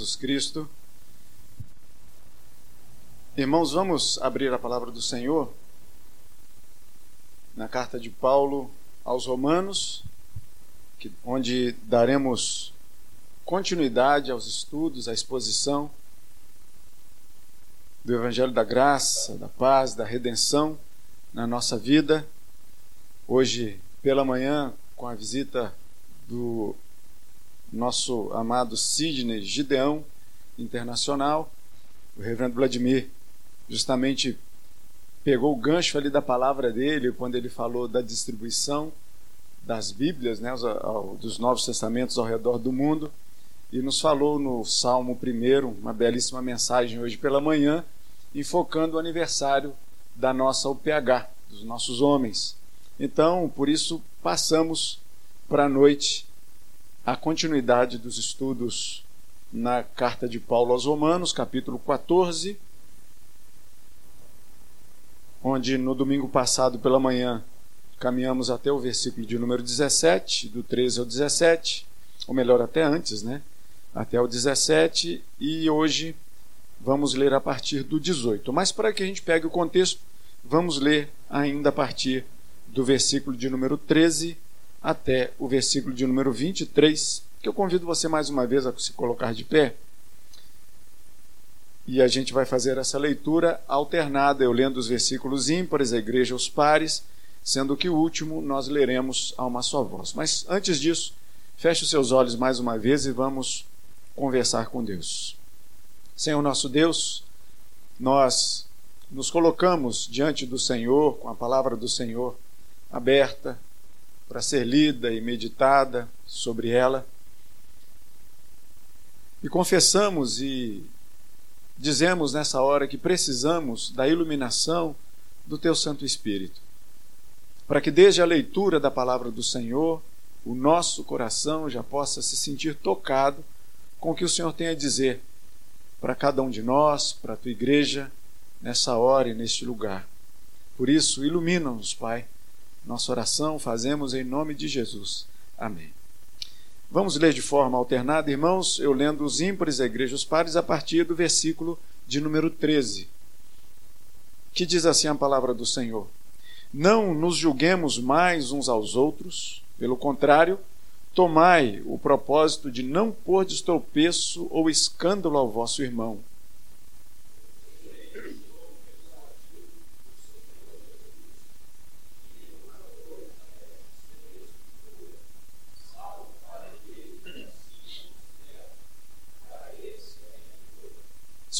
Jesus Cristo. Irmãos, vamos abrir a palavra do Senhor na carta de Paulo aos Romanos, onde daremos continuidade aos estudos, à exposição do Evangelho da Graça, da Paz, da Redenção na nossa vida. Hoje, pela manhã, com a visita do nosso amado Sidney Gideão Internacional, o reverendo Vladimir justamente pegou o gancho ali da palavra dele quando ele falou da distribuição das Bíblias, né, dos Novos Testamentos ao redor do mundo, e nos falou no Salmo 1, uma belíssima mensagem hoje pela manhã, enfocando o aniversário da nossa UPH, dos nossos homens. Então, por isso, passamos para a noite a continuidade dos estudos na carta de Paulo aos Romanos, capítulo 14, onde no domingo passado pela manhã caminhamos até o versículo de número 17, do 13 ao 17, ou melhor, até antes, né? Até o 17, e hoje vamos ler a partir do 18. Mas para que a gente pegue o contexto, vamos ler ainda a partir do versículo de número 13 até o versículo de número 23, que eu convido você mais uma vez a se colocar de pé. E a gente vai fazer essa leitura alternada, eu lendo os versículos ímpares, a igreja os pares, sendo que o último nós leremos a uma só voz. Mas antes disso, feche os seus olhos mais uma vez e vamos conversar com Deus. Senhor nosso Deus, nós nos colocamos diante do Senhor, com a palavra do Senhor aberta, para ser lida e meditada sobre ela. E confessamos e dizemos nessa hora que precisamos da iluminação do Teu Santo Espírito, para que desde a leitura da palavra do Senhor, o nosso coração já possa se sentir tocado com o que o Senhor tem a dizer para cada um de nós, para a tua igreja, nessa hora e neste lugar. Por isso, ilumina-nos, Pai nossa oração fazemos em nome de Jesus. Amém. Vamos ler de forma alternada, irmãos, eu lendo os ímpares da igreja os pares a partir do versículo de número 13, que diz assim a palavra do Senhor: Não nos julguemos mais uns aos outros, pelo contrário, tomai o propósito de não pôr de tropeço ou escândalo ao vosso irmão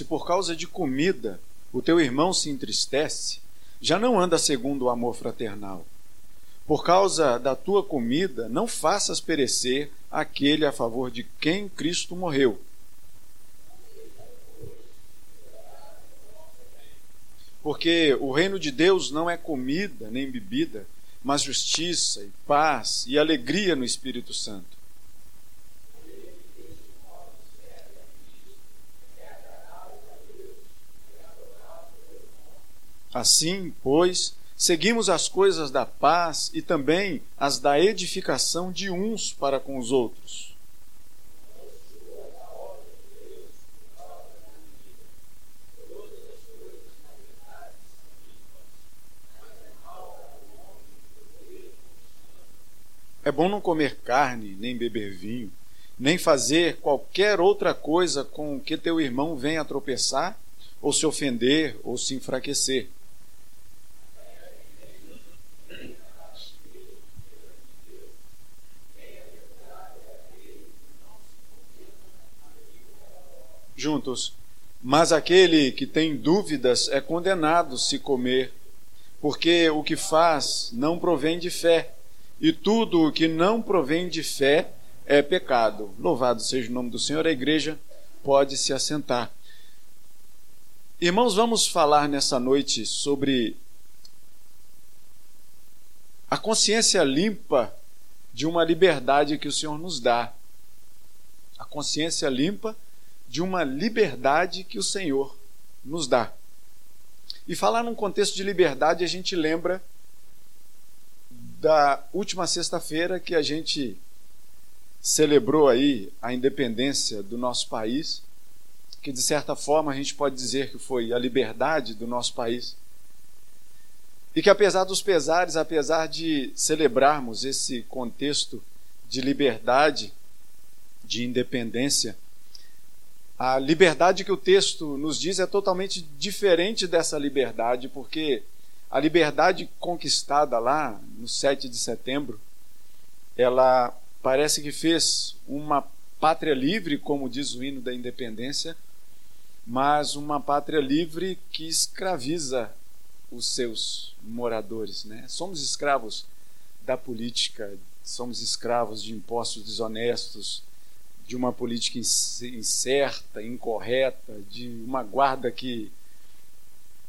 Se por causa de comida o teu irmão se entristece, já não anda segundo o amor fraternal. Por causa da tua comida, não faças perecer aquele a favor de quem Cristo morreu. Porque o reino de Deus não é comida nem bebida, mas justiça e paz e alegria no Espírito Santo. Assim, pois, seguimos as coisas da paz e também as da edificação de uns para com os outros. É bom não comer carne, nem beber vinho, nem fazer qualquer outra coisa com que teu irmão venha tropeçar, ou se ofender, ou se enfraquecer juntos. Mas aquele que tem dúvidas é condenado se comer, porque o que faz não provém de fé, e tudo o que não provém de fé é pecado. Louvado seja o nome do Senhor, a igreja pode se assentar. Irmãos, vamos falar nessa noite sobre a consciência limpa de uma liberdade que o Senhor nos dá. A consciência limpa de uma liberdade que o Senhor nos dá. E falar num contexto de liberdade, a gente lembra da última sexta-feira que a gente celebrou aí a independência do nosso país que de certa forma a gente pode dizer que foi a liberdade do nosso país. E que apesar dos pesares, apesar de celebrarmos esse contexto de liberdade, de independência, a liberdade que o texto nos diz é totalmente diferente dessa liberdade, porque a liberdade conquistada lá no 7 de setembro, ela parece que fez uma pátria livre, como diz o hino da independência, mas uma pátria livre que escraviza os seus moradores. Né? Somos escravos da política, somos escravos de impostos desonestos, de uma política incerta, incorreta, de uma guarda que,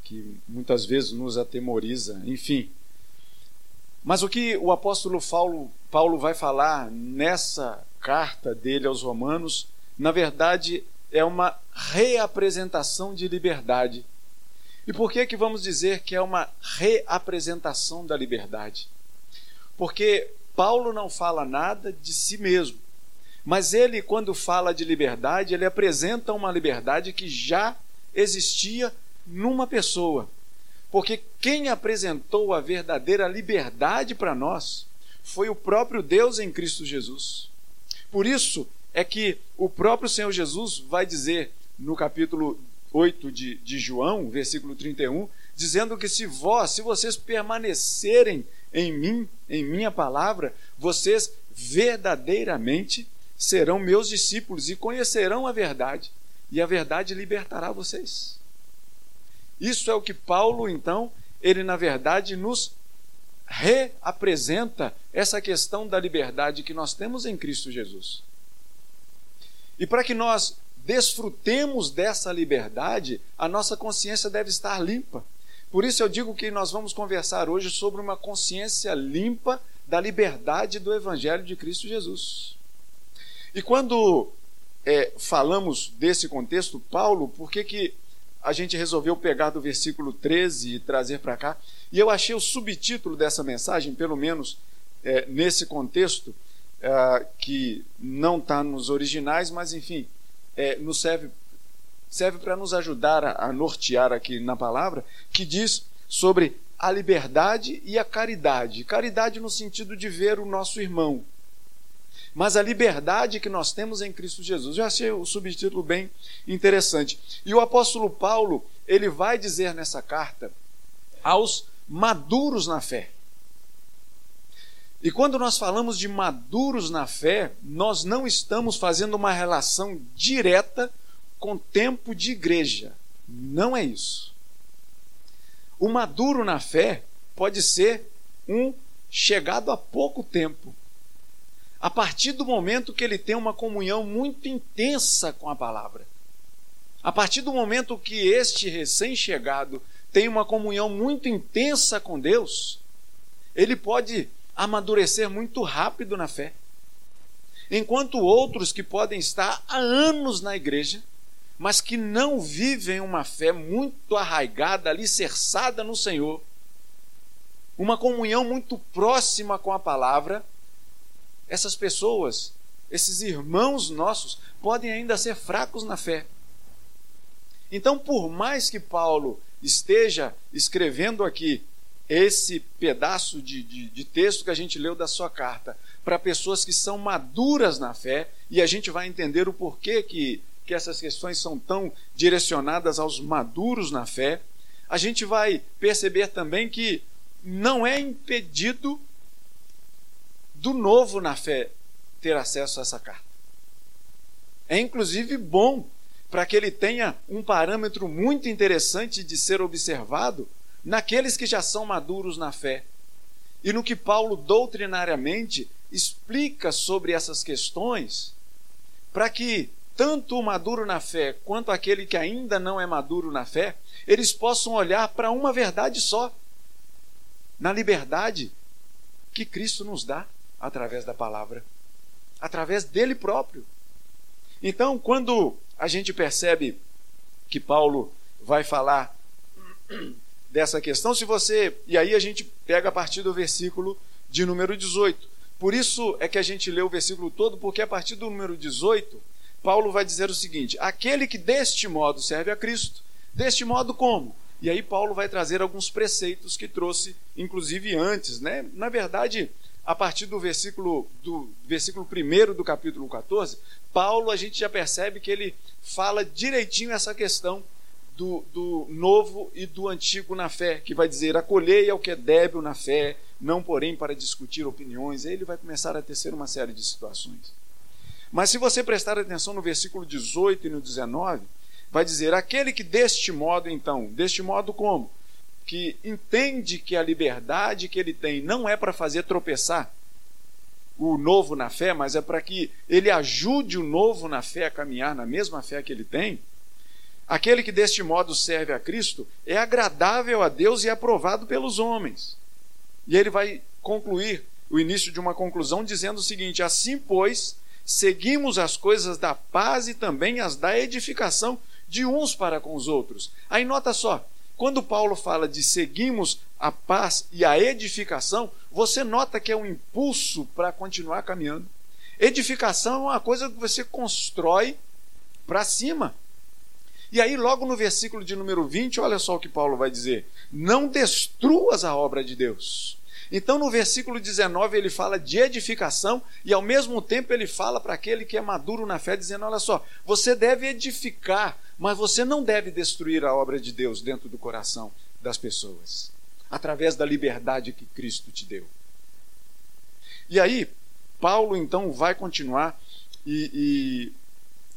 que muitas vezes nos atemoriza, enfim. Mas o que o apóstolo Paulo, Paulo vai falar nessa carta dele aos Romanos, na verdade, é uma reapresentação de liberdade. E por que que vamos dizer que é uma reapresentação da liberdade? Porque Paulo não fala nada de si mesmo. Mas ele, quando fala de liberdade, ele apresenta uma liberdade que já existia numa pessoa. Porque quem apresentou a verdadeira liberdade para nós foi o próprio Deus em Cristo Jesus. Por isso é que o próprio Senhor Jesus vai dizer no capítulo 8 de, de João, versículo 31, dizendo que se vós, se vocês permanecerem em mim, em minha palavra, vocês verdadeiramente serão meus discípulos e conhecerão a verdade, e a verdade libertará vocês. Isso é o que Paulo, então, ele na verdade nos reapresenta essa questão da liberdade que nós temos em Cristo Jesus. E para que nós desfrutemos dessa liberdade, a nossa consciência deve estar limpa. Por isso eu digo que nós vamos conversar hoje sobre uma consciência limpa da liberdade do Evangelho de Cristo Jesus. E quando é, falamos desse contexto, Paulo, por que, que a gente resolveu pegar do versículo 13 e trazer para cá? E eu achei o subtítulo dessa mensagem, pelo menos é, nesse contexto, é, que não está nos originais, mas enfim, é, nos serve serve para nos ajudar a, a nortear aqui na palavra, que diz sobre a liberdade e a caridade. Caridade no sentido de ver o nosso irmão, mas a liberdade que nós temos em Cristo Jesus. Eu achei o subtítulo bem interessante. E o apóstolo Paulo, ele vai dizer nessa carta aos maduros na fé. E quando nós falamos de maduros na fé, nós não estamos fazendo uma relação direta com tempo de igreja. Não é isso. O maduro na fé pode ser um chegado há pouco tempo, a partir do momento que ele tem uma comunhão muito intensa com a palavra. A partir do momento que este recém-chegado tem uma comunhão muito intensa com Deus, ele pode amadurecer muito rápido na fé. Enquanto outros que podem estar há anos na igreja, mas que não vivem uma fé muito arraigada, alicerçada no Senhor, uma comunhão muito próxima com a palavra, essas pessoas, esses irmãos nossos, podem ainda ser fracos na fé. Então, por mais que Paulo esteja escrevendo aqui esse pedaço de, de, de, texto que a gente leu da sua carta para pessoas que são maduras na fé, e a gente vai entender o porquê que, que essas questões são tão direcionadas aos maduros na fé, a gente vai perceber também que não é impedido do novo na fé ter acesso a essa carta. É inclusive bom para que ele tenha um parâmetro muito interessante de ser observado naqueles que já são maduros na fé. E no que Paulo doutrinariamente explica sobre essas questões, para que tanto o maduro na fé quanto aquele que ainda não é maduro na fé, eles possam olhar para uma verdade só, na liberdade que Cristo nos dá através da palavra, através dele próprio. Então, quando a gente percebe que Paulo vai falar dessa questão, se você. E aí a gente pega a partir do versículo de número 18. Por isso é que a gente lê o versículo todo, porque a partir do número 18 Paulo vai dizer o seguinte: aquele que deste modo serve a Cristo, deste modo como? E aí Paulo vai trazer alguns preceitos que trouxe, inclusive antes, né? Na verdade, a partir do versículo do versículo 1 do capítulo 14, Paulo a gente já percebe que ele fala direitinho essa questão do, do novo e do antigo na fé, que vai dizer: acolhei ao que é débil na fé, não porém para discutir opiniões. Aí ele vai começar a tecer uma série de situações. Mas se você prestar atenção no versículo 18 e no 19, vai dizer: aquele que deste modo, então, deste modo como? Que entende que a liberdade que ele tem não é para fazer tropeçar o novo na fé, mas é para que ele ajude o novo na fé a caminhar na mesma fé que ele tem. Aquele que deste modo serve a Cristo é agradável a Deus e aprovado pelos homens. E ele vai concluir o início de uma conclusão dizendo o seguinte: Assim, pois, seguimos as coisas da paz e também as da edificação de uns para com os outros. Aí nota só, quando Paulo fala de seguimos a paz e a edificação, você nota que é um impulso para continuar caminhando. Edificação é uma coisa que você constrói para cima. E aí, logo no versículo de número 20, olha só o que Paulo vai dizer: Não destruas a obra de Deus. Então, no versículo 19, ele fala de edificação e, ao mesmo tempo, ele fala para aquele que é maduro na fé, dizendo: Olha só, você deve edificar, mas você não deve destruir a obra de Deus dentro do coração das pessoas, através da liberdade que Cristo te deu. E aí, Paulo então vai continuar e,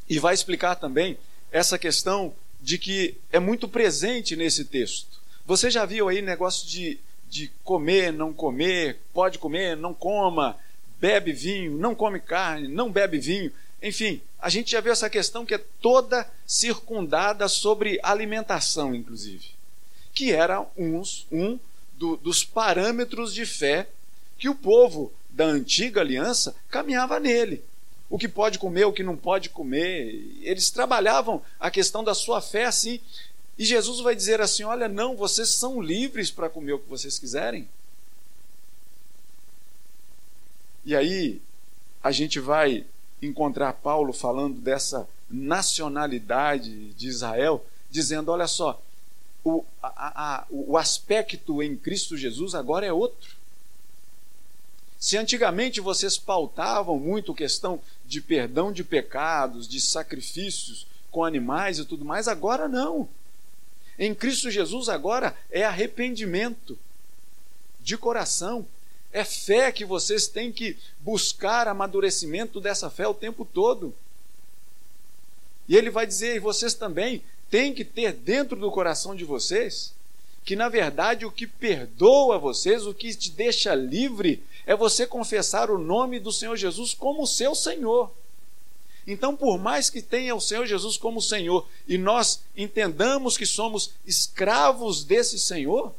e, e vai explicar também essa questão de que é muito presente nesse texto. Você já viu aí negócio de de comer, não comer, pode comer, não coma, bebe vinho, não come carne, não bebe vinho. Enfim, a gente já viu essa questão que é toda circundada sobre alimentação, inclusive, que era uns, um do, dos parâmetros de fé que o povo da antiga aliança caminhava nele. O que pode comer, o que não pode comer. Eles trabalhavam a questão da sua fé assim. E Jesus vai dizer assim: Olha, não, vocês são livres para comer o que vocês quiserem. E aí, a gente vai encontrar Paulo falando dessa nacionalidade de Israel, dizendo: olha só, o, a, a, o aspecto em Cristo Jesus agora é outro. Se antigamente vocês pautavam muito questão de perdão de pecados, de sacrifícios com animais e tudo mais, agora não. Em Cristo Jesus agora é arrependimento de coração. É fé que vocês têm que buscar amadurecimento dessa fé o tempo todo. E ele vai dizer, e vocês também têm que ter dentro do coração de vocês que na verdade o que perdoa vocês, o que te deixa livre, é você confessar o nome do Senhor Jesus como seu Senhor. Então, por mais que tenha o Senhor Jesus como Senhor e nós entendamos que somos escravos desse Senhor,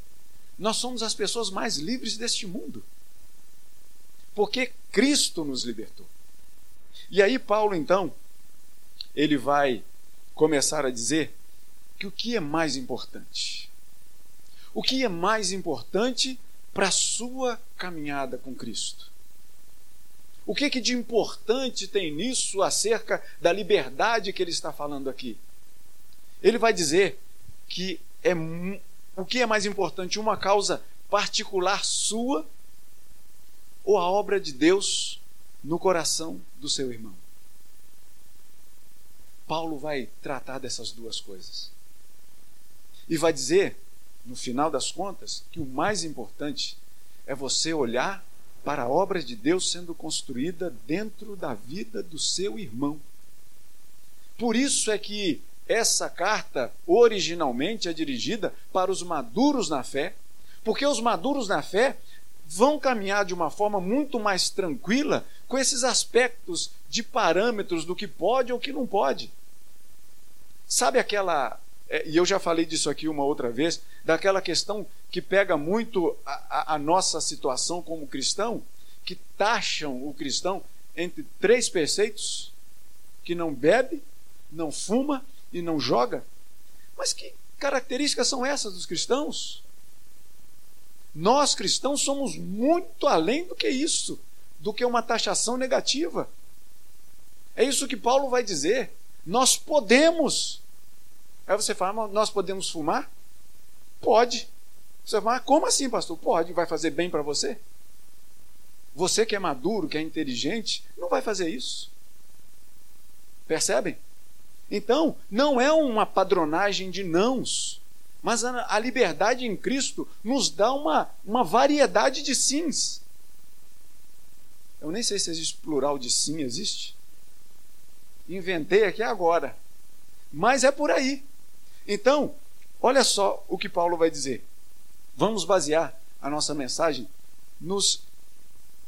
nós somos as pessoas mais livres deste mundo. Porque Cristo nos libertou. E aí, Paulo, então, ele vai começar a dizer que o que é mais importante? O que é mais importante para a sua caminhada com Cristo? O que, que de importante tem nisso acerca da liberdade que ele está falando aqui? Ele vai dizer que é o que é mais importante, uma causa particular sua ou a obra de Deus no coração do seu irmão? Paulo vai tratar dessas duas coisas. E vai dizer, no final das contas, que o mais importante é você olhar para a obra de Deus sendo construída dentro da vida do seu irmão. Por isso é que essa carta originalmente é dirigida para os maduros na fé, porque os maduros na fé vão caminhar de uma forma muito mais tranquila com esses aspectos de parâmetros do que pode ou que não pode. Sabe aquela. É, e eu já falei disso aqui uma outra vez, daquela questão que pega muito a, a, a nossa situação como cristão, que taxam o cristão entre três preceitos: que não bebe, não fuma e não joga. Mas que características são essas dos cristãos? Nós cristãos somos muito além do que isso, do que uma taxação negativa. É isso que Paulo vai dizer. Nós podemos. Aí você fala, nós podemos fumar? Pode. Você fala, como assim, pastor? Pode, vai fazer bem para você? Você que é maduro, que é inteligente, não vai fazer isso. Percebem? Então, não é uma padronagem de nãos, mas a, a liberdade em Cristo nos dá uma, uma variedade de sims. Eu nem sei se existe plural de sim, existe? Inventei aqui agora. Mas é por aí. Então, olha só o que Paulo vai dizer. Vamos basear a nossa mensagem nos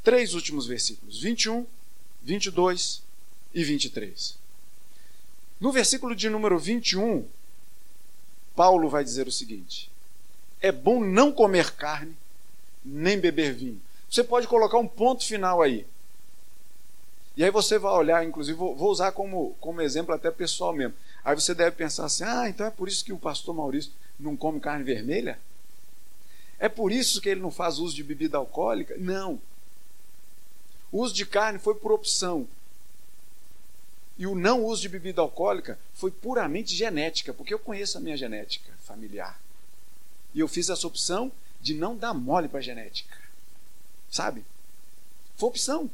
três últimos versículos: 21, 22 e 23. No versículo de número 21, Paulo vai dizer o seguinte: É bom não comer carne, nem beber vinho. Você pode colocar um ponto final aí. E aí você vai olhar, inclusive, vou usar como, como exemplo até pessoal mesmo. Aí você deve pensar assim: ah, então é por isso que o pastor Maurício não come carne vermelha? É por isso que ele não faz uso de bebida alcoólica? Não. O uso de carne foi por opção. E o não uso de bebida alcoólica foi puramente genética, porque eu conheço a minha genética familiar. E eu fiz essa opção de não dar mole para a genética. Sabe? Foi opção.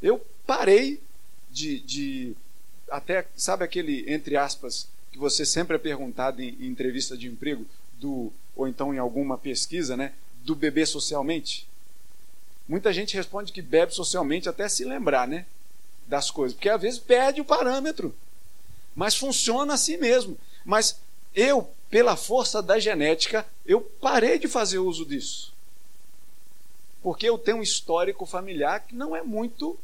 Eu parei de, de. Até, sabe aquele, entre aspas, que você sempre é perguntado em, em entrevista de emprego, do ou então em alguma pesquisa, né, do beber socialmente? Muita gente responde que bebe socialmente até se lembrar, né? Das coisas, porque às vezes perde o parâmetro. Mas funciona assim mesmo. Mas eu, pela força da genética, eu parei de fazer uso disso. Porque eu tenho um histórico familiar que não é muito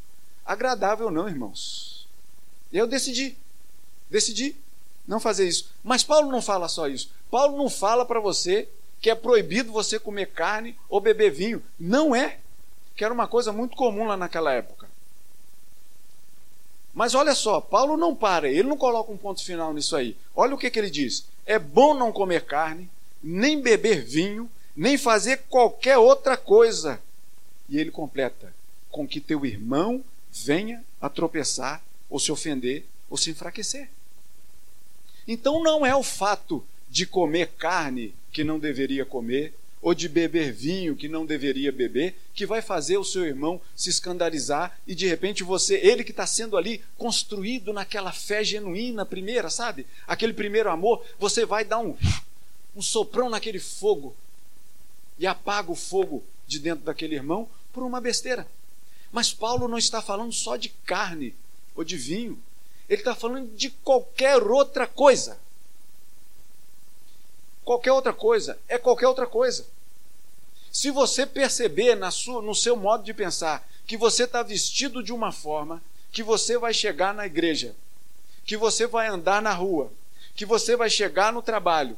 agradável, não, irmãos. Eu decidi, decidi não fazer isso. Mas Paulo não fala só isso. Paulo não fala para você que é proibido você comer carne ou beber vinho. Não é. Que era uma coisa muito comum lá naquela época. Mas olha só, Paulo não para, ele não coloca um ponto final nisso aí. Olha o que, que ele diz: é bom não comer carne, nem beber vinho, nem fazer qualquer outra coisa. E ele completa: com que teu irmão venha a tropeçar, ou se ofender, ou se enfraquecer. Então não é o fato de comer carne que não deveria comer, ou de beber vinho que não deveria beber, que vai fazer o seu irmão se escandalizar e de repente você, ele que está sendo ali construído naquela fé genuína primeira, sabe? Aquele primeiro amor, você vai dar um, um soprão naquele fogo e apaga o fogo de dentro daquele irmão por uma besteira. Mas Paulo não está falando só de carne ou de vinho. Ele está falando de qualquer outra coisa. Qualquer outra coisa é qualquer outra coisa. Se você perceber na sua, no seu modo de pensar que você está vestido de uma forma, que você vai chegar na igreja, que você vai andar na rua, que você vai chegar no trabalho,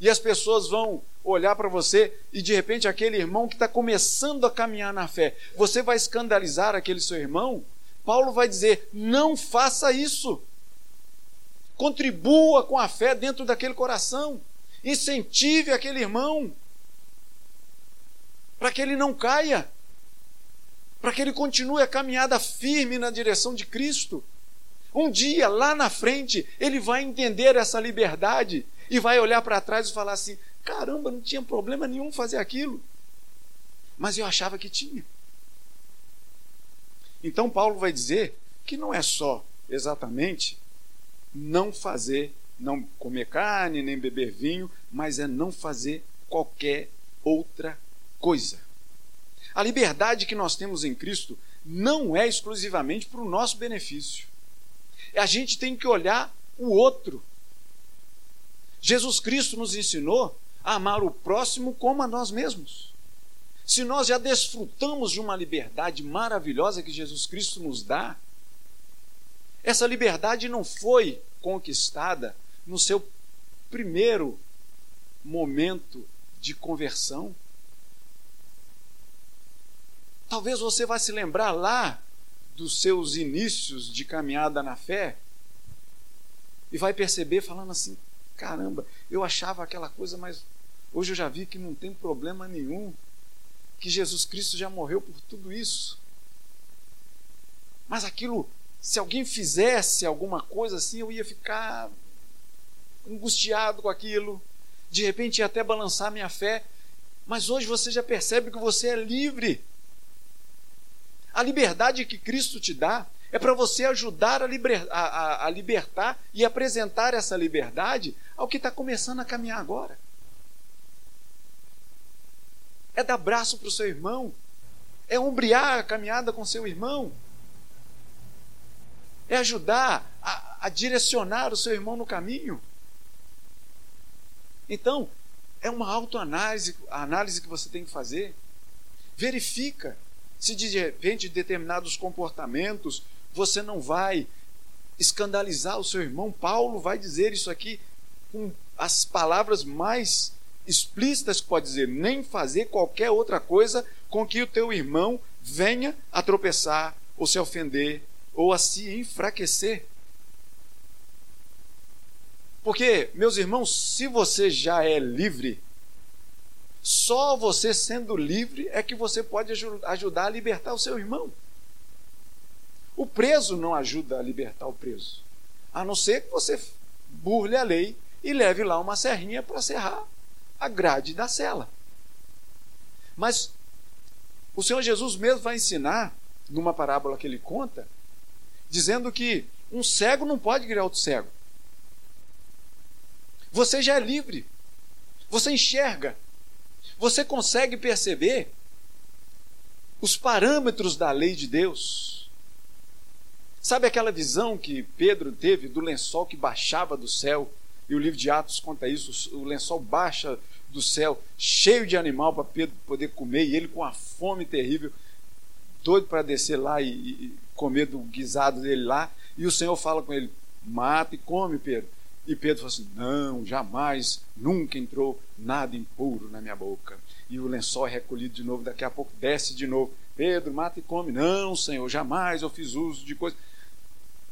e as pessoas vão olhar para você e de repente aquele irmão que está começando a caminhar na fé, você vai escandalizar aquele seu irmão? Paulo vai dizer: não faça isso. Contribua com a fé dentro daquele coração. Incentive aquele irmão para que ele não caia, para que ele continue a caminhada firme na direção de Cristo. Um dia, lá na frente, ele vai entender essa liberdade e vai olhar para trás e falar assim: caramba, não tinha problema nenhum fazer aquilo. Mas eu achava que tinha. Então, Paulo vai dizer que não é só exatamente não fazer, não comer carne, nem beber vinho, mas é não fazer qualquer outra coisa. A liberdade que nós temos em Cristo não é exclusivamente para o nosso benefício. A gente tem que olhar o outro. Jesus Cristo nos ensinou a amar o próximo como a nós mesmos. Se nós já desfrutamos de uma liberdade maravilhosa que Jesus Cristo nos dá, essa liberdade não foi conquistada no seu primeiro momento de conversão. Talvez você vá se lembrar lá dos seus inícios de caminhada na fé e vai perceber falando assim: caramba, eu achava aquela coisa, mas hoje eu já vi que não tem problema nenhum, que Jesus Cristo já morreu por tudo isso. Mas aquilo se alguém fizesse alguma coisa assim, eu ia ficar angustiado com aquilo, de repente ia até balançar minha fé. Mas hoje você já percebe que você é livre. A liberdade que Cristo te dá é para você ajudar a, liber, a, a, a, libertar e apresentar essa liberdade ao que está começando a caminhar agora. É dar braço para o seu irmão, é ombrear a caminhada com seu irmão, é ajudar a, a direcionar o seu irmão no caminho. Então, é uma autoanálise a análise que você tem que fazer. Verifica se de repente determinados comportamentos você não vai escandalizar o seu irmão. Paulo vai dizer isso aqui com as palavras mais explícitas que pode dizer, nem fazer qualquer outra coisa com que o teu irmão venha a tropeçar ou se ofender ou a se enfraquecer. Porque, meus irmãos, se você já é livre, só você sendo livre é que você pode ajudar a libertar o seu irmão. O preso não ajuda a libertar o preso, a não ser que você burle a lei e leve lá uma serrinha para serrar a grade da cela. Mas o Senhor Jesus mesmo vai ensinar, numa parábola que ele conta, dizendo que um cego não pode guiar outro cego. Você já é livre. Você enxerga. Você consegue perceber os parâmetros da lei de Deus. Sabe aquela visão que Pedro teve do lençol que baixava do céu? E o livro de Atos conta isso: o lençol baixa do céu, cheio de animal para Pedro poder comer, e ele com uma fome terrível, doido para descer lá e, e comer do guisado dele lá. E o Senhor fala com ele: mata e come, Pedro. E Pedro falou assim: Não, jamais, nunca entrou nada impuro na minha boca. E o lençol é recolhido de novo, daqui a pouco desce de novo. Pedro, mata e come. Não, Senhor, jamais eu fiz uso de coisa.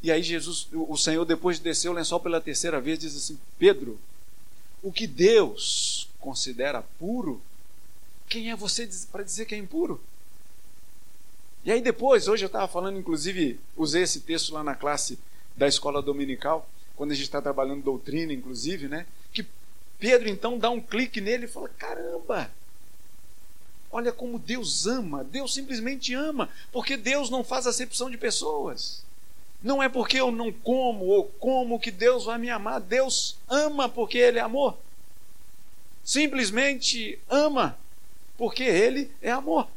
E aí Jesus, o Senhor, depois de descer o lençol pela terceira vez, diz assim: Pedro, o que Deus considera puro, quem é você para dizer que é impuro? E aí depois, hoje eu estava falando, inclusive, usei esse texto lá na classe da escola dominical quando a gente está trabalhando doutrina, inclusive, né? Que Pedro então dá um clique nele e fala: caramba, olha como Deus ama, Deus simplesmente ama, porque Deus não faz acepção de pessoas. Não é porque eu não como ou como que Deus vai me amar. Deus ama porque Ele é amor. Simplesmente ama porque Ele é amor.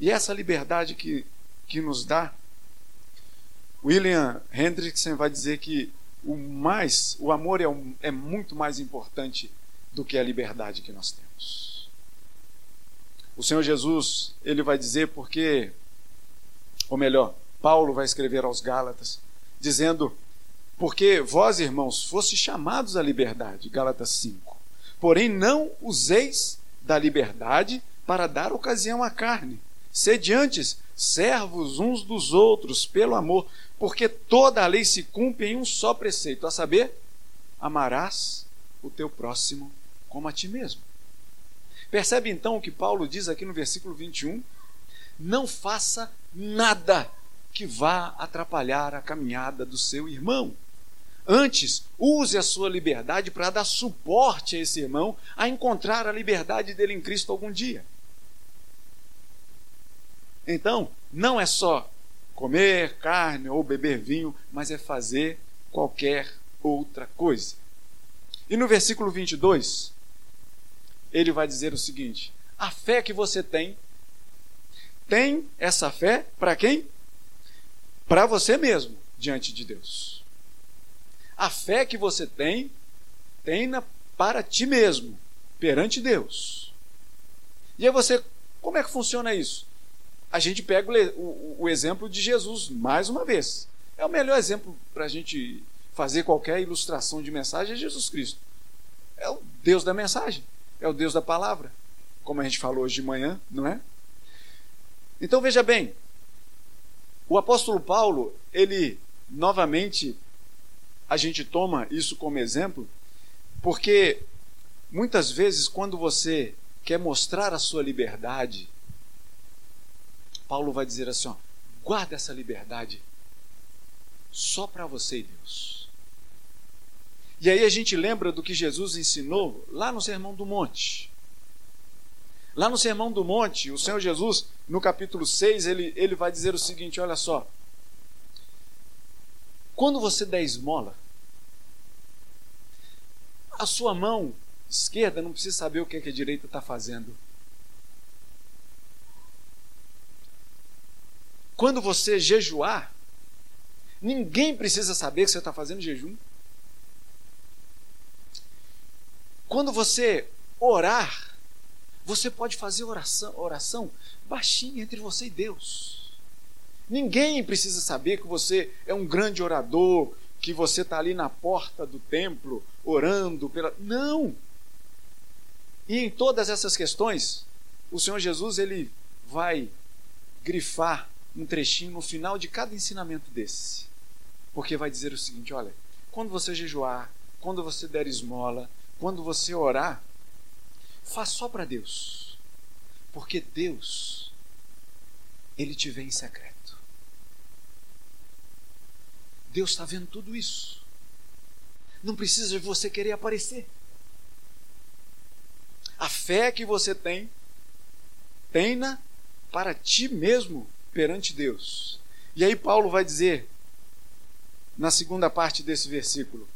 E essa liberdade que, que nos dá William Hendrickson vai dizer que o mais, o amor é, um, é muito mais importante do que a liberdade que nós temos. O Senhor Jesus, ele vai dizer porque, ou melhor, Paulo vai escrever aos Gálatas, dizendo: Porque vós, irmãos, foste chamados à liberdade, Gálatas 5. Porém, não useis da liberdade para dar ocasião à carne. Sede antes servos uns dos outros pelo amor, porque toda a lei se cumpre em um só preceito, a saber, amarás o teu próximo como a ti mesmo. Percebe então o que Paulo diz aqui no versículo 21? Não faça nada que vá atrapalhar a caminhada do seu irmão. Antes, use a sua liberdade para dar suporte a esse irmão a encontrar a liberdade dele em Cristo algum dia. Então, não é só comer carne ou beber vinho, mas é fazer qualquer outra coisa. E no versículo 22, ele vai dizer o seguinte: a fé que você tem, tem essa fé para quem? Para você mesmo, diante de Deus. A fé que você tem, tem para ti mesmo, perante Deus. E aí você, como é que funciona isso? a gente pega o, o, o exemplo de Jesus mais uma vez. É o melhor exemplo para a gente fazer qualquer ilustração de mensagem é Jesus Cristo. É o Deus da mensagem, é o Deus da palavra, como a gente falou hoje de manhã, não é? Então veja bem, o apóstolo Paulo, ele novamente a gente toma isso como exemplo, porque muitas vezes quando você quer mostrar a sua liberdade, Paulo vai dizer assim: ó, guarda essa liberdade só para você e Deus. E aí a gente lembra do que Jesus ensinou lá no Sermão do Monte. Lá no Sermão do Monte, o Senhor Jesus, no capítulo 6, ele, ele vai dizer o seguinte: olha só. Quando você der esmola, a sua mão esquerda não precisa saber o que, é que a direita está fazendo. Quando você jejuar, ninguém precisa saber que você está fazendo jejum. Quando você orar, você pode fazer oração, oração baixinha entre você e Deus. Ninguém precisa saber que você é um grande orador, que você está ali na porta do templo orando pela. Não! E em todas essas questões, o Senhor Jesus ele vai grifar um trechinho no final de cada ensinamento desse. Porque vai dizer o seguinte: olha, quando você jejuar, quando você der esmola, quando você orar, faz só para Deus. Porque Deus, Ele te vê em secreto. Deus está vendo tudo isso. Não precisa de você querer aparecer. A fé que você tem, tenha para ti mesmo perante Deus. E aí Paulo vai dizer, na segunda parte desse versículo: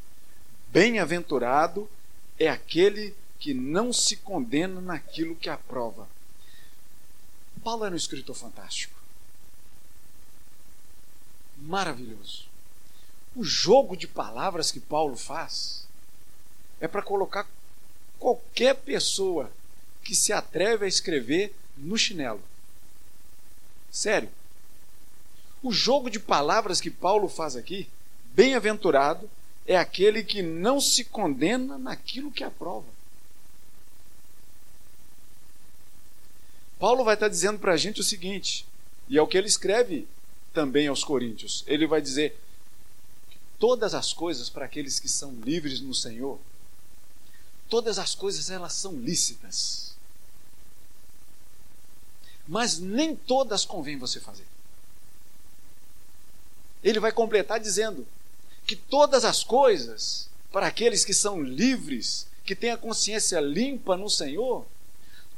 Bem-aventurado é aquele que não se condena naquilo que aprova. Paulo era um escritor fantástico. Maravilhoso. O jogo de palavras que Paulo faz é para colocar qualquer pessoa que se atreve a escrever no chinelo. Sério. O jogo de palavras que Paulo faz aqui, bem-aventurado, é aquele que não se condena naquilo que aprova. Paulo vai estar dizendo para a gente o seguinte, e é o que ele escreve também aos Coríntios. Ele vai dizer: todas as coisas para aqueles que são livres no Senhor, todas as coisas elas são lícitas. Mas nem todas convém você fazer. Ele vai completar dizendo que todas as coisas para aqueles que são livres, que têm a consciência limpa no Senhor,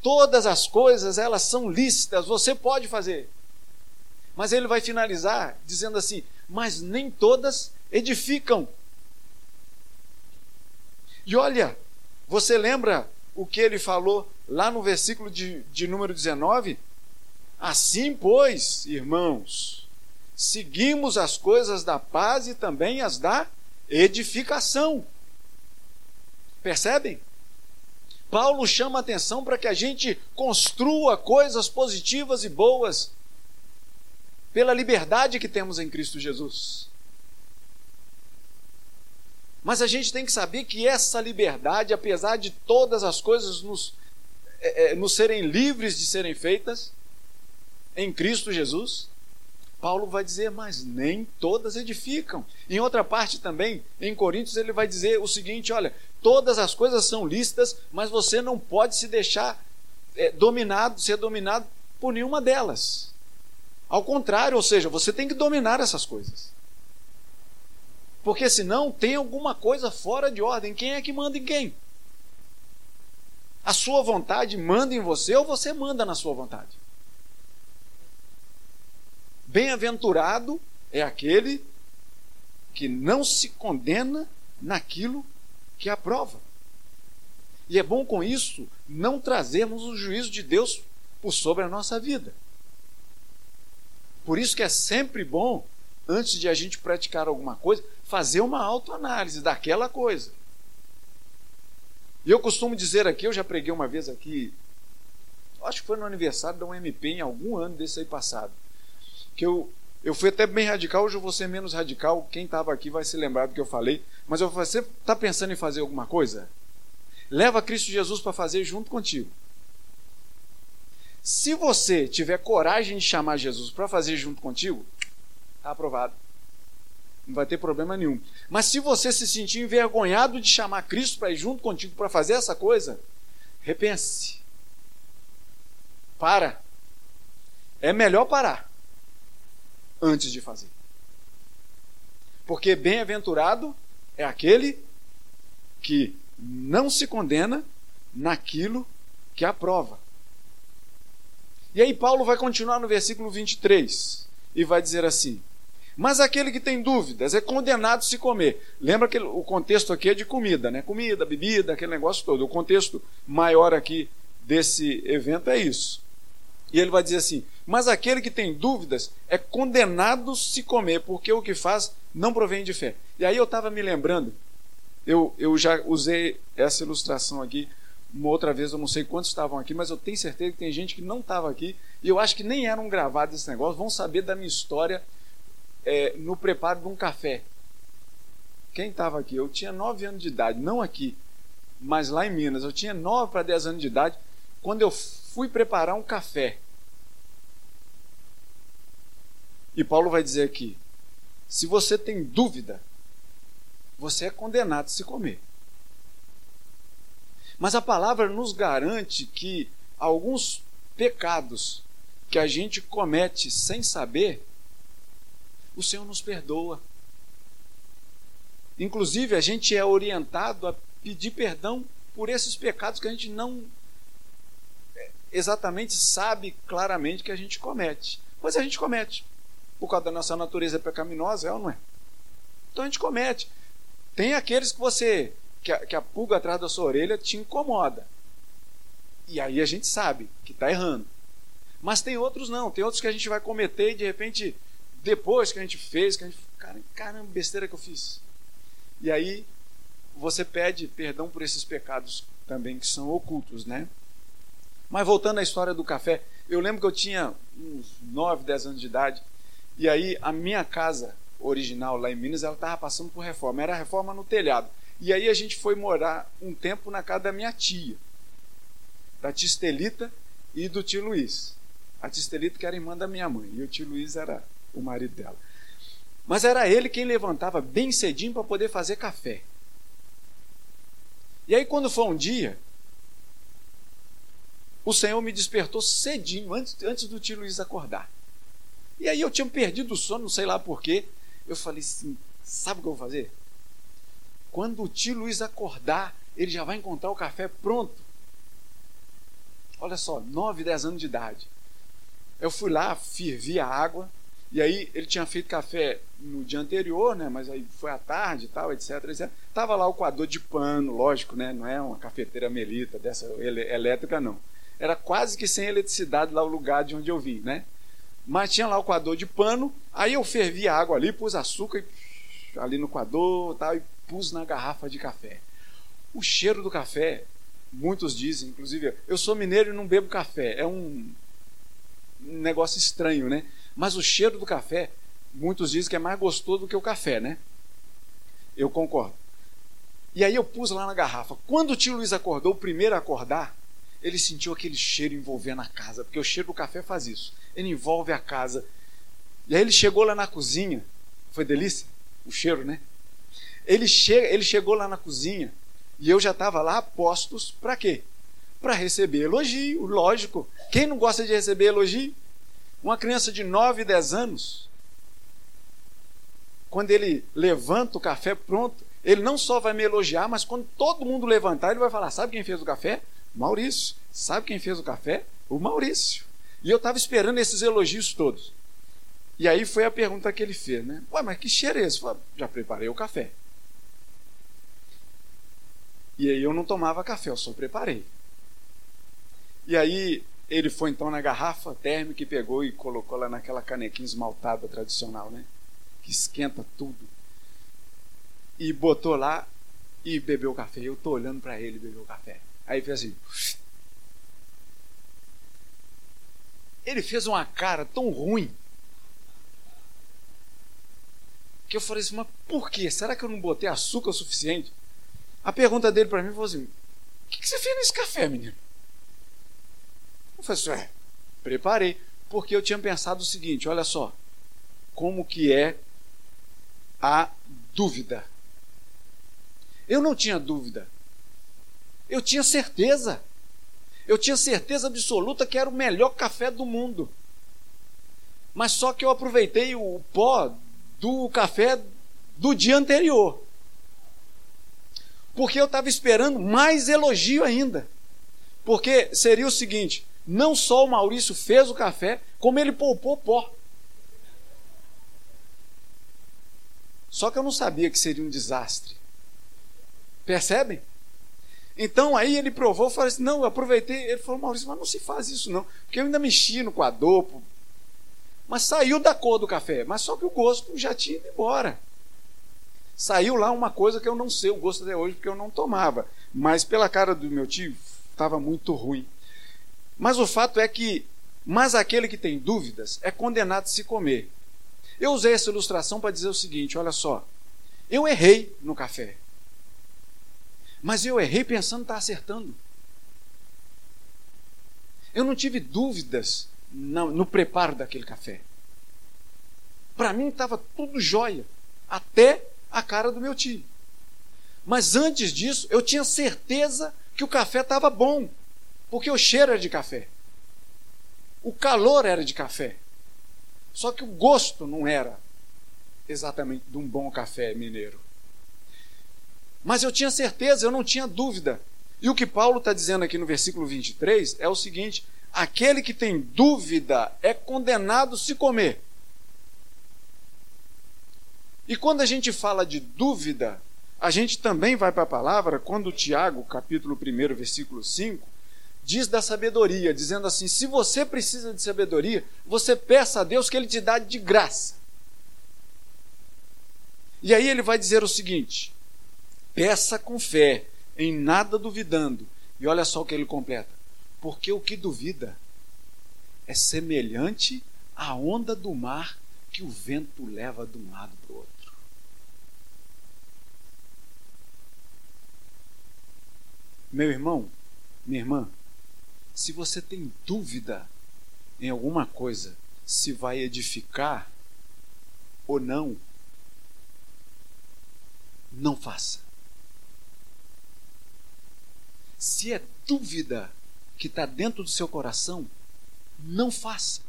todas as coisas elas são lícitas, você pode fazer. Mas ele vai finalizar dizendo assim: mas nem todas edificam. E olha, você lembra o que ele falou lá no versículo de, de número 19? Assim, pois, irmãos, seguimos as coisas da paz e também as da edificação. Percebem? Paulo chama atenção para que a gente construa coisas positivas e boas pela liberdade que temos em Cristo Jesus. Mas a gente tem que saber que essa liberdade, apesar de todas as coisas nos, é, nos serem livres de serem feitas em Cristo Jesus, Paulo vai dizer, mas nem todas edificam. Em outra parte também, em Coríntios, ele vai dizer o seguinte: olha, todas as coisas são lícitas, mas você não pode se deixar é, dominado, ser dominado por nenhuma delas. Ao contrário, ou seja, você tem que dominar essas coisas. Porque senão tem alguma coisa fora de ordem. Quem é que manda em quem? A sua vontade manda em você ou você manda na sua vontade? Bem-aventurado é aquele que não se condena naquilo que aprova. E é bom com isso não trazermos o juízo de Deus por sobre a nossa vida. Por isso que é sempre bom, antes de a gente praticar alguma coisa, fazer uma autoanálise daquela coisa. E eu costumo dizer aqui, eu já preguei uma vez aqui, acho que foi no aniversário da UMP, em algum ano desse aí passado, que eu, eu fui até bem radical, hoje eu vou ser menos radical, quem estava aqui vai se lembrar do que eu falei, mas eu você está pensando em fazer alguma coisa? Leva Cristo Jesus para fazer junto contigo. Se você tiver coragem de chamar Jesus para fazer junto contigo, está aprovado não vai ter problema nenhum. Mas se você se sentir envergonhado de chamar Cristo para ir junto contigo para fazer essa coisa, repense. Para. É melhor parar. Antes de fazer. Porque bem-aventurado é aquele que não se condena naquilo que aprova. E aí Paulo vai continuar no versículo 23 e vai dizer assim: Mas aquele que tem dúvidas é condenado se comer. Lembra que o contexto aqui é de comida, né? Comida, bebida, aquele negócio todo. O contexto maior aqui desse evento é isso. E ele vai dizer assim: Mas aquele que tem dúvidas é condenado se comer, porque o que faz não provém de fé. E aí eu estava me lembrando, eu, eu já usei essa ilustração aqui uma outra vez, eu não sei quantos estavam aqui, mas eu tenho certeza que tem gente que não estava aqui, e eu acho que nem eram gravados esse negócio, vão saber da minha história é, no preparo de um café. Quem estava aqui? Eu tinha 9 anos de idade, não aqui, mas lá em Minas. Eu tinha 9 para 10 anos de idade, quando eu fui preparar um café. E Paulo vai dizer aqui: se você tem dúvida, você é condenado a se comer. Mas a palavra nos garante que alguns pecados que a gente comete sem saber, o Senhor nos perdoa. Inclusive, a gente é orientado a pedir perdão por esses pecados que a gente não exatamente sabe claramente que a gente comete. Pois a gente comete. Por causa da nossa natureza pecaminosa, é ou não é? Então a gente comete. Tem aqueles que você que a, que a pulga atrás da sua orelha te incomoda. E aí a gente sabe que está errando. Mas tem outros não, tem outros que a gente vai cometer e de repente, depois que a gente fez, que a gente. Cara, caramba, besteira que eu fiz. E aí você pede perdão por esses pecados também que são ocultos, né? Mas voltando à história do café, eu lembro que eu tinha uns 9, 10 anos de idade, e aí a minha casa original lá em Minas, ela estava passando por reforma, era reforma no telhado. E aí a gente foi morar um tempo na casa da minha tia, da tia Estelita e do tio Luiz. A tia Estelita que era irmã da minha mãe, e o tio Luiz era o marido dela. Mas era ele quem levantava bem cedinho para poder fazer café. E aí, quando foi um dia, o Senhor me despertou cedinho, antes, antes do tio Luiz acordar. E aí eu tinha perdido o sono, não sei lá porquê. Eu falei assim: sabe o que eu vou fazer? Quando o tio Luiz acordar, ele já vai encontrar o café pronto. Olha só, 9, 10 anos de idade. Eu fui lá, fervi a água, e aí ele tinha feito café no dia anterior, né? Mas aí foi à tarde e tal, etc, etc. Tava lá o coador de pano, lógico, né? Não é uma cafeteira melita dessa elétrica, não. Era quase que sem eletricidade lá o lugar de onde eu vim, né? Mas tinha lá o coador de pano, aí eu fervi a água ali, pus açúcar e, ali no coador tal, e pus na garrafa de café. O cheiro do café, muitos dizem, inclusive, eu sou mineiro e não bebo café. É um negócio estranho, né? Mas o cheiro do café, muitos dizem que é mais gostoso do que o café, né? Eu concordo. E aí eu pus lá na garrafa. Quando o tio Luiz acordou, o primeiro a acordar, ele sentiu aquele cheiro envolvendo a casa, porque o cheiro do café faz isso. Ele envolve a casa. E aí ele chegou lá na cozinha. Foi delícia? O cheiro, né? Ele, chega, ele chegou lá na cozinha e eu já estava lá postos para quê? Para receber elogio, lógico. Quem não gosta de receber elogio? Uma criança de 9, 10 anos, quando ele levanta o café pronto, ele não só vai me elogiar, mas quando todo mundo levantar, ele vai falar: Sabe quem fez o café? Maurício. Sabe quem fez o café? O Maurício. E eu estava esperando esses elogios todos. E aí foi a pergunta que ele fez, né? Ué, mas que cheiro é esse? Falei, já preparei o café. E aí eu não tomava café, eu só preparei. E aí ele foi então na garrafa térmica e pegou e colocou lá naquela canequinha esmaltada tradicional, né? Que esquenta tudo. E botou lá e bebeu o café. Eu tô olhando para ele beber o café. Aí fez assim. Ele fez uma cara tão ruim que eu falei assim, mas por quê? Será que eu não botei açúcar o suficiente? A pergunta dele para mim foi assim: O que, que você fez nesse café, menino? Eu falei assim: é, preparei. Porque eu tinha pensado o seguinte: olha só, como que é a dúvida. Eu não tinha dúvida. Eu tinha certeza. Eu tinha certeza absoluta que era o melhor café do mundo. Mas só que eu aproveitei o pó do café do dia anterior. Porque eu estava esperando mais elogio ainda. Porque seria o seguinte: não só o Maurício fez o café, como ele poupou pó. Só que eu não sabia que seria um desastre. Percebem? Então aí ele provou, falou assim: não, eu aproveitei. Ele falou, Maurício, mas não se faz isso não, porque eu ainda mexi no coador, mas saiu da cor do café, mas só que o gosto já tinha ido embora. Saiu lá uma coisa que eu não sei o gosto até hoje, porque eu não tomava. Mas pela cara do meu tio, estava muito ruim. Mas o fato é que, mas aquele que tem dúvidas é condenado a se comer. Eu usei essa ilustração para dizer o seguinte: olha só, eu errei no café. Mas eu errei pensando estar acertando. Eu não tive dúvidas no, no preparo daquele café. Para mim estava tudo jóia, até a cara do meu tio. Mas antes disso, eu tinha certeza que o café estava bom, porque o cheiro era de café. O calor era de café. Só que o gosto não era exatamente de um bom café mineiro. Mas eu tinha certeza, eu não tinha dúvida. E o que Paulo está dizendo aqui no versículo 23 é o seguinte: aquele que tem dúvida é condenado se comer. E quando a gente fala de dúvida, a gente também vai para a palavra, quando Tiago, capítulo 1, versículo 5, diz da sabedoria, dizendo assim: se você precisa de sabedoria, você peça a Deus que Ele te dá de graça. E aí ele vai dizer o seguinte: peça com fé, em nada duvidando. E olha só o que ele completa: porque o que duvida é semelhante à onda do mar que o vento leva de um lado para o outro. Meu irmão, minha irmã, se você tem dúvida em alguma coisa, se vai edificar ou não, não faça. Se é dúvida que está dentro do seu coração, não faça.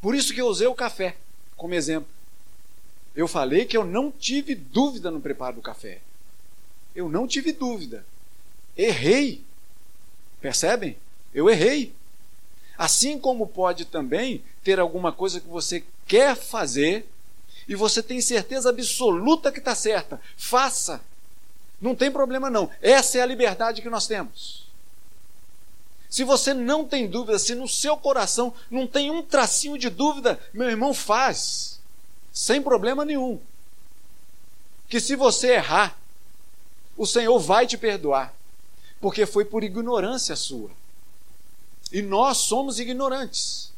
Por isso que eu usei o café como exemplo. Eu falei que eu não tive dúvida no preparo do café. Eu não tive dúvida. Errei. Percebem? Eu errei. Assim como pode também ter alguma coisa que você quer fazer e você tem certeza absoluta que está certa. Faça. Não tem problema não. Essa é a liberdade que nós temos. Se você não tem dúvida, se no seu coração não tem um tracinho de dúvida, meu irmão, faz. Sem problema nenhum. Que se você errar, o Senhor vai te perdoar. Porque foi por ignorância sua. E nós somos ignorantes.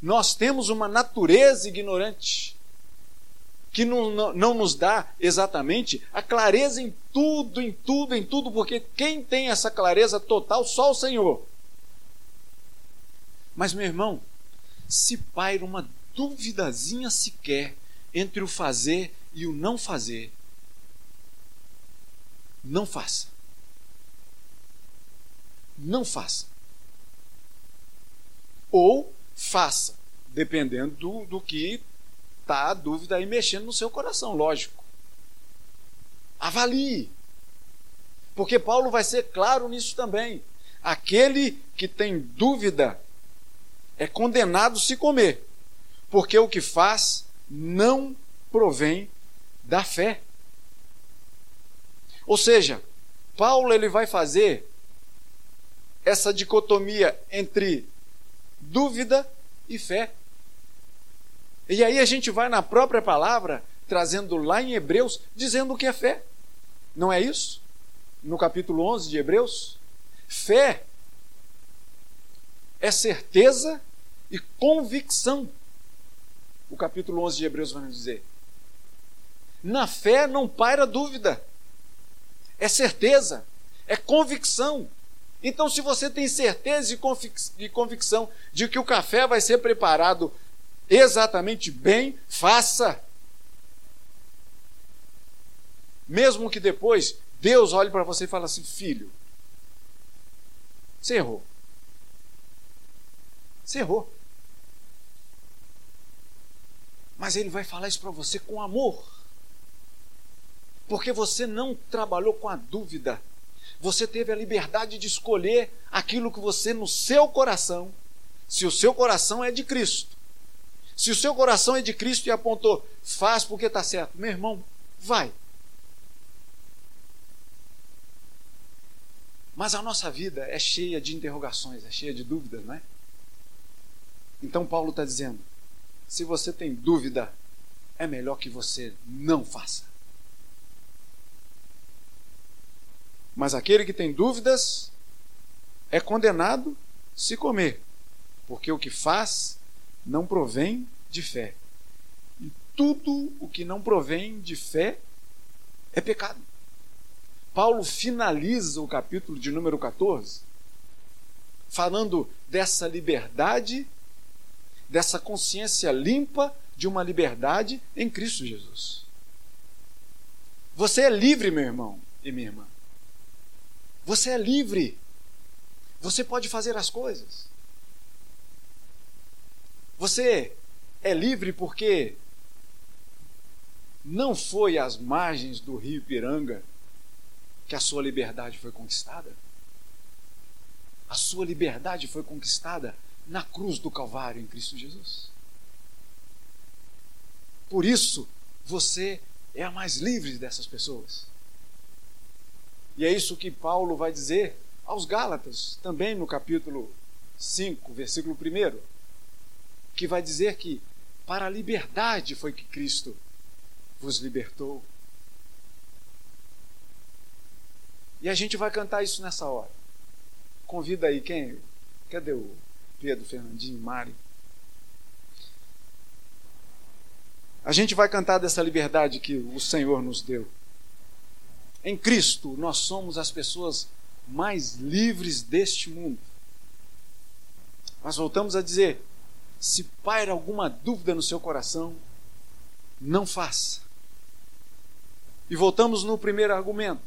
Nós temos uma natureza ignorante que não, não, nos dá exatamente a clareza em tudo, em tudo, em tudo, porque quem tem essa clareza total, só o Senhor. Mas, meu irmão, se paira uma duvidazinha sequer entre o fazer e o não fazer, não faça. Não faça. Ou faça, dependendo do, do que está a dúvida aí mexendo no seu coração, lógico. Avalie. Porque Paulo vai ser claro nisso também. Aquele que tem dúvida é condenado se comer, porque o que faz não provém da fé. Ou seja, Paulo ele vai fazer essa dicotomia entre dúvida e fé. E aí a gente vai na própria palavra, trazendo lá em Hebreus, dizendo o que é fé. Não é isso? No capítulo 11 de Hebreus? Fé é certeza e convicção. O capítulo 11 de Hebreus vai nos dizer. Na fé não paira dúvida, é certeza, é convicção. Então, se você tem certeza e convicção de que o café vai ser preparado exatamente bem, faça. Mesmo que depois Deus olhe para você e fale assim: filho, você errou. Você errou. Mas ele vai falar isso para você com amor. Porque você não trabalhou com a dúvida. Você teve a liberdade de escolher aquilo que você, no seu coração, se o seu coração é de Cristo, se o seu coração é de Cristo e apontou, faz porque está certo, meu irmão, vai. Mas a nossa vida é cheia de interrogações, é cheia de dúvidas, não é? Então Paulo está dizendo: se você tem dúvida, é melhor que você não faça. Mas aquele que tem dúvidas é condenado se comer, porque o que faz não provém de fé. E tudo o que não provém de fé é pecado. Paulo finaliza o capítulo de número 14 falando dessa liberdade, dessa consciência limpa de uma liberdade em Cristo Jesus. Você é livre, meu irmão e minha irmã. Você é livre. Você pode fazer as coisas. Você é livre porque não foi às margens do rio Ipiranga que a sua liberdade foi conquistada. A sua liberdade foi conquistada na cruz do Calvário em Cristo Jesus. Por isso, você é a mais livre dessas pessoas. E é isso que Paulo vai dizer aos Gálatas, também no capítulo 5, versículo 1, que vai dizer que para a liberdade foi que Cristo vos libertou. E a gente vai cantar isso nessa hora. Convida aí quem? Cadê o Pedro, Fernandinho, Mari? A gente vai cantar dessa liberdade que o Senhor nos deu. Em Cristo, nós somos as pessoas mais livres deste mundo. Mas voltamos a dizer: se paira alguma dúvida no seu coração, não faça. E voltamos no primeiro argumento.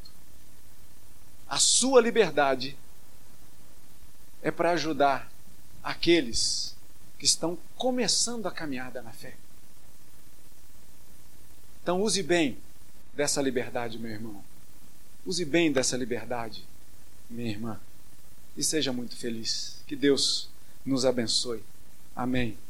A sua liberdade é para ajudar aqueles que estão começando a caminhada na fé. Então, use bem dessa liberdade, meu irmão. Use bem dessa liberdade, minha irmã, e seja muito feliz. Que Deus nos abençoe. Amém.